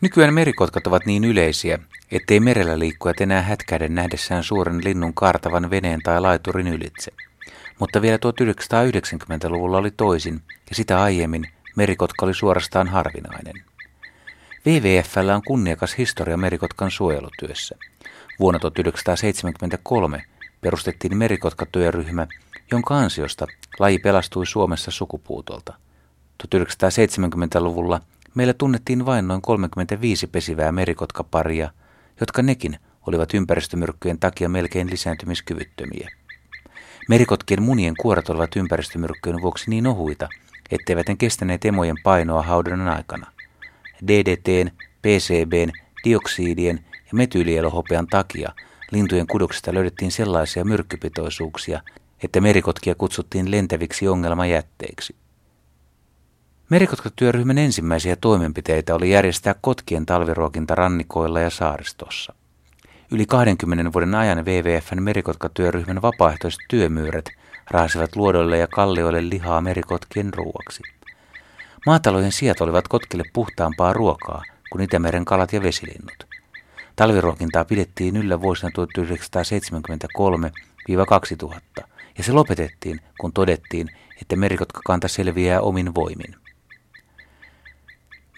Nykyään merikotkat ovat niin yleisiä, ettei merellä liikkujat enää hätkäiden nähdessään suuren linnun kaartavan veneen tai laiturin ylitse. Mutta vielä 1990-luvulla oli toisin, ja sitä aiemmin merikotka oli suorastaan harvinainen. WWFllä on kunniakas historia merikotkan suojelutyössä. Vuonna 1973 perustettiin merikotkatyöryhmä, jonka ansiosta laji pelastui Suomessa sukupuutolta. 1970-luvulla meillä tunnettiin vain noin 35 pesivää merikotkaparia, jotka nekin olivat ympäristömyrkkyjen takia melkein lisääntymiskyvyttömiä. Merikotkien munien kuoret olivat ympäristömyrkkyjen vuoksi niin ohuita, etteivät ne kestäneet emojen painoa haudannan aikana. DDTn, PCBn, dioksiidien ja metyylielohopean takia lintujen kudoksista löydettiin sellaisia myrkkypitoisuuksia, että merikotkia kutsuttiin lentäviksi ongelmajätteiksi. Merikotkatyöryhmän ensimmäisiä toimenpiteitä oli järjestää kotkien talviruokinta rannikoilla ja saaristossa. Yli 20 vuoden ajan WWFn merikotkatyöryhmän vapaaehtoiset työmyyrät raasivat luodoille ja kallioille lihaa merikotkien ruuaksi. Maatalojen sijat olivat kotkille puhtaampaa ruokaa kuin Itämeren kalat ja vesilinnut. Talviruokintaa pidettiin yllä vuosina 1973-2000 ja se lopetettiin, kun todettiin, että merikotkakanta selviää omin voimin.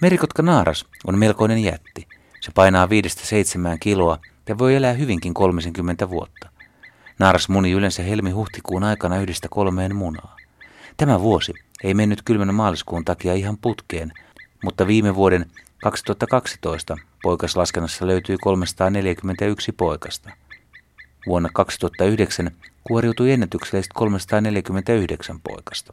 Merikotka naaras on melkoinen jätti. Se painaa 5-7 kiloa ja voi elää hyvinkin 30 vuotta. Naaras muni yleensä helmi-huhtikuun aikana yhdestä kolmeen munaa. Tämä vuosi ei mennyt kylmän maaliskuun takia ihan putkeen, mutta viime vuoden 2012 poikaslaskennassa löytyi 341 poikasta. Vuonna 2009 kuoriutui ennätyksellisesti 349 poikasta.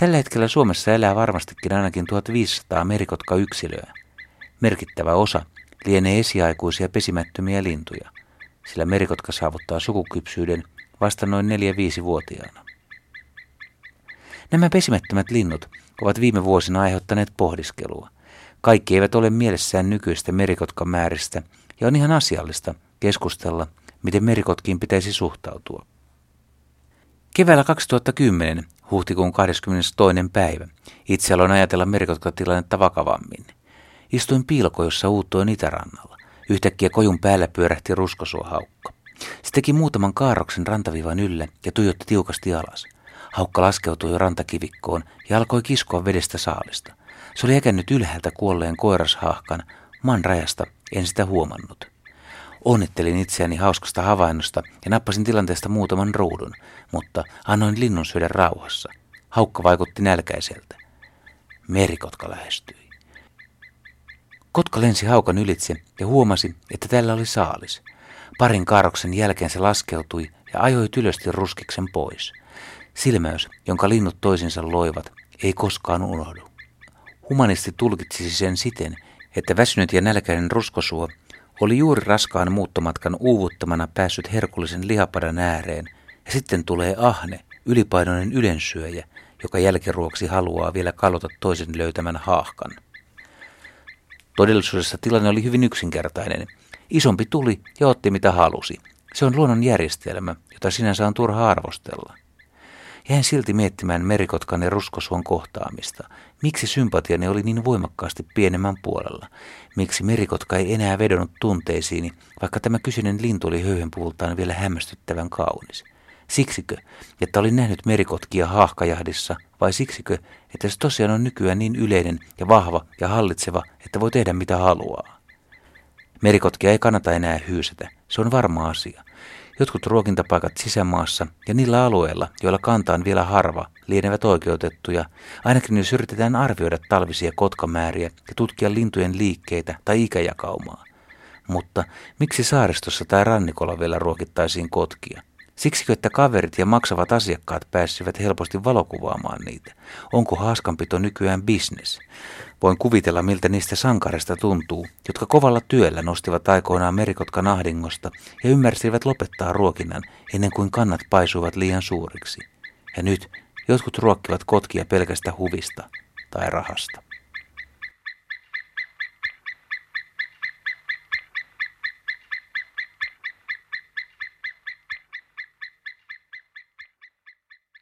Tällä hetkellä Suomessa elää varmastikin ainakin 1500 merikotka-yksilöä. Merkittävä osa lienee esiaikuisia pesimättömiä lintuja, sillä merikotka saavuttaa sukukypsyyden vasta noin 4-5-vuotiaana. Nämä pesimättömät linnut ovat viime vuosina aiheuttaneet pohdiskelua. Kaikki eivät ole mielessään nykyistä merikotkamääristä ja on ihan asiallista keskustella, miten merikotkiin pitäisi suhtautua. Keväällä 2010, huhtikuun 22. päivä, itse aloin ajatella merikotkatilannetta vakavammin. Istuin piilokojossa uuttoin itärannalla. Yhtäkkiä kojun päällä pyörähti ruskosuohaukka. Se teki muutaman kaarroksen rantavivan ylle ja tuijotti tiukasti alas. Haukka laskeutui rantakivikkoon ja alkoi kiskoa vedestä saalista. Se oli ekännyt ylhäältä kuolleen koirashahkan, maan rajasta en sitä huomannut. Onnittelin itseäni hauskasta havainnosta ja nappasin tilanteesta muutaman ruudun, mutta annoin linnun syödä rauhassa. Haukka vaikutti nälkäiseltä. Merikotka lähestyi. Kotka lensi haukan ylitse ja huomasi, että tällä oli saalis. Parin kaaroksen jälkeen se laskeutui ja ajoi tylösti ruskiksen pois. Silmäys, jonka linnut toisinsa loivat, ei koskaan unohdu. Humanisti tulkitsisi sen siten, että väsynyt ja nälkäinen ruskosuo oli juuri raskaan muuttomatkan uuvuttamana päässyt herkullisen lihapadan ääreen, ja sitten tulee ahne, ylipainoinen ylensyöjä, joka jälkiruoksi haluaa vielä kalota toisen löytämän haahkan. Todellisuudessa tilanne oli hyvin yksinkertainen. Isompi tuli ja otti mitä halusi. Se on luonnon järjestelmä, jota sinänsä on turha arvostella. Jäin silti miettimään merikotkan ja ruskosuon kohtaamista. Miksi sympatiani oli niin voimakkaasti pienemmän puolella? Miksi merikotka ei enää vedonnut tunteisiini, vaikka tämä kyseinen lintu oli höyhenpuultaan vielä hämmästyttävän kaunis? Siksikö, että olin nähnyt merikotkia haahkajahdissa, vai siksikö, että se tosiaan on nykyään niin yleinen ja vahva ja hallitseva, että voi tehdä mitä haluaa? Merikotkia ei kannata enää hyysätä, se on varma asia. Jotkut ruokintapaikat sisämaassa ja niillä alueilla, joilla kanta on vielä harva, lienevät oikeutettuja, ainakin jos yritetään arvioida talvisia kotkamääriä ja tutkia lintujen liikkeitä tai ikäjakaumaa. Mutta miksi saaristossa tai rannikolla vielä ruokittaisiin kotkia? Siksikö, että kaverit ja maksavat asiakkaat pääsivät helposti valokuvaamaan niitä? Onko haaskanpito nykyään bisnes? Voin kuvitella, miltä niistä sankarista tuntuu, jotka kovalla työllä nostivat aikoinaan merikotkan ahdingosta ja ymmärsivät lopettaa ruokinnan ennen kuin kannat paisuivat liian suuriksi. Ja nyt jotkut ruokkivat kotkia pelkästä huvista tai rahasta.